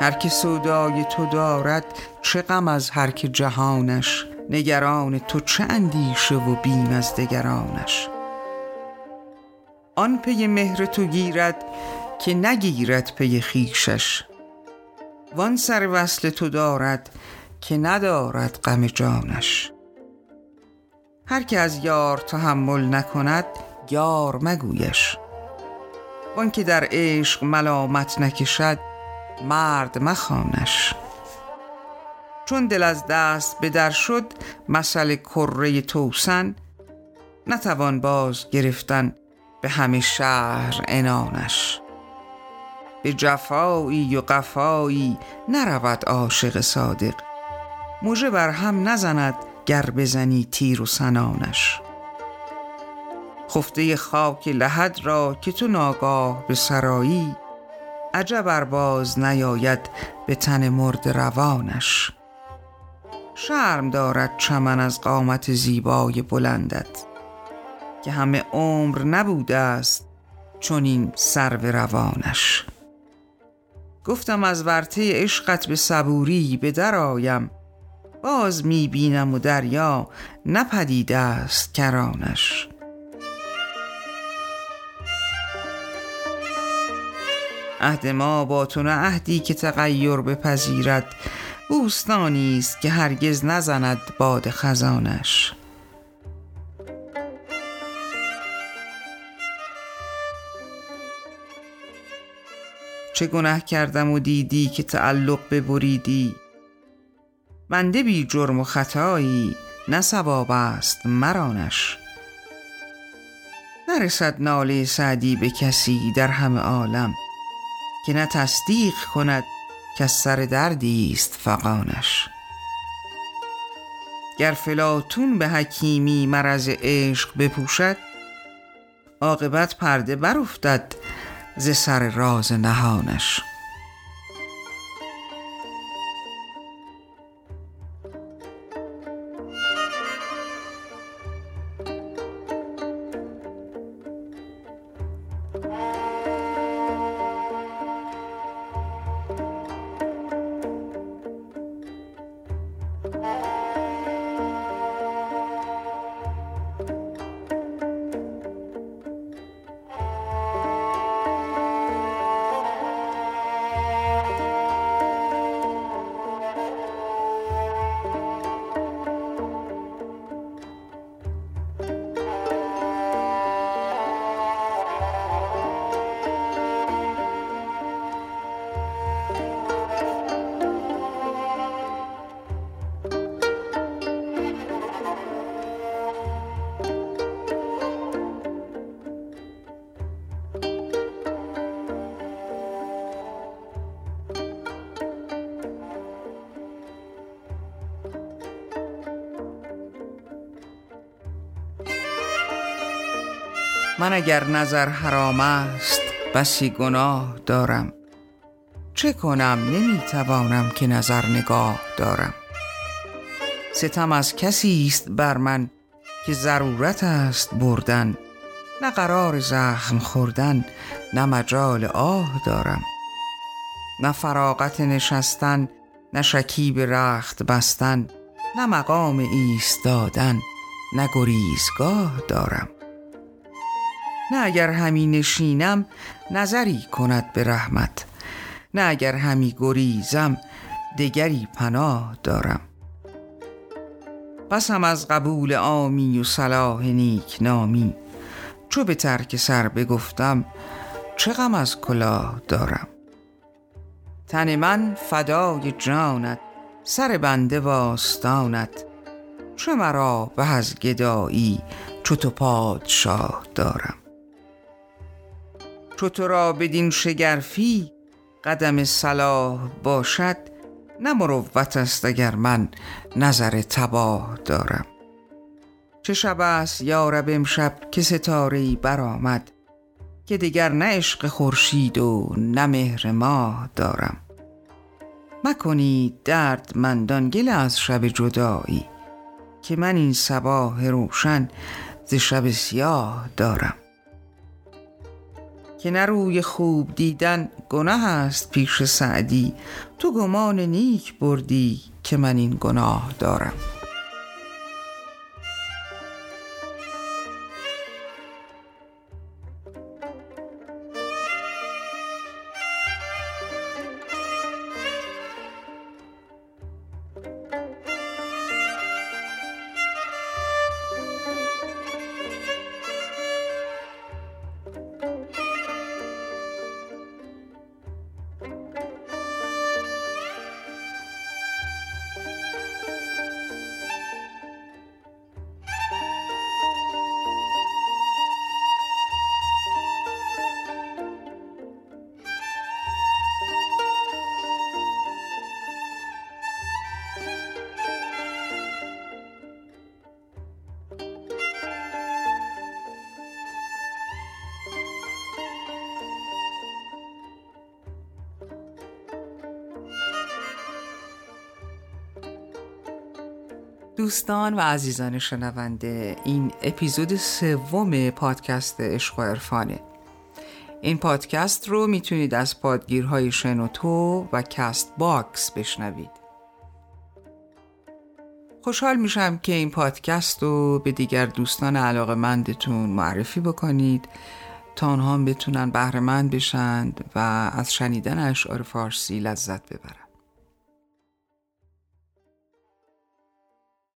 هر که سودای تو دارد چه غم از هر که جهانش؟ نگران تو چه اندیشه و بیم از دگرانش؟ آن پی مهر تو گیرد که نگیرد پی خیشش وان سر وصل تو دارد که ندارد غم جانش. هر که از یار تحمل نکند یار مگویش. وان که در عشق ملامت نکشد مرد مخانش چون دل از دست به در شد مثل کره توسن نتوان باز گرفتن به همه شهر انانش به جفایی و قفایی نرود عاشق صادق. موجه بر هم نزند گر بزنی تیر و سنانش. خفته خاک لحد را که تو ناگاه به سرایی عجب باز نیاید به تن مرد روانش. شرم دارد چمن از قامت زیبای بلندت که همه عمر نبوده است چون این سر به روانش. گفتم از ورته عشقت به صبوری به درآیم باز می‌بینم و دریا نپدیده است کرانش. عهد ما با تو نه عهدی که تغییر بپذیرد. بوستانی است که هرگز نزند باد خزانش. چه گناه کردم و دیدی که تعلق ببریدی؟ بنده بی جرم و خطایی نه ثواب است مرانش. نرسد ناله سعدی به کسی در همه عالم. که نه تصدیق کند که سر دردی است فقانش گر فلاتون به حکیمی مرض عشق بپوشد عاقبت پرده برافتد ز سر راز نهانش. من اگر نظر حرام است بسی گناه دارم. چه کنم؟ نمی‌توانم که نظر نگاه دارم. ستم از کسی است بر من که ضرورت است بردن. نه قرار زخم خوردن نه مجال آه دارم. نه فراغت نشستن نه شکیب رخت بستن نه مقام ایستادن نه گریزگاه دارم. نه اگر همی نشینم نظری کند به رحمت. نه اگر همی گریزم دگری پناه دارم. قسم از قبول آمی و صلاح نیک نامی. چو به ترک سر بگفتم چه غم از کلاه دارم. تن من فدای جانت سر بنده واستانت. چه مرا به از گدایی چو تو پادشاه دارم. چو تو را بدین شگرفی قدم صلاح باشد نه مروت است اگر من نظر تباه دارم. چه شب است یارب امشب که ستاره ای برآمد که دیگر نه عشق خورشید و نه مهر ماه دارم. مکنید درد مندان گله از شب جدایی که من این صباح روشن ز شب سیاه دارم. که نه روی خوب دیدن گناه است پیش سعدی. تو گمان نیک بردی که من این گناه دارم. دوستان و عزیزان شنونده این اپیزود سوم پادکست عشق و عرفانه. این پادکست رو می‌تونید از پادگیرهای شنوتو و Castbox بشنوید. خوشحال میشم که این پادکست رو به دیگر دوستان علاقه مندتون معرفی بکنید تا آنها بتونن بهره مند بشند و از شنیدن اشعار فارسی لذت ببرن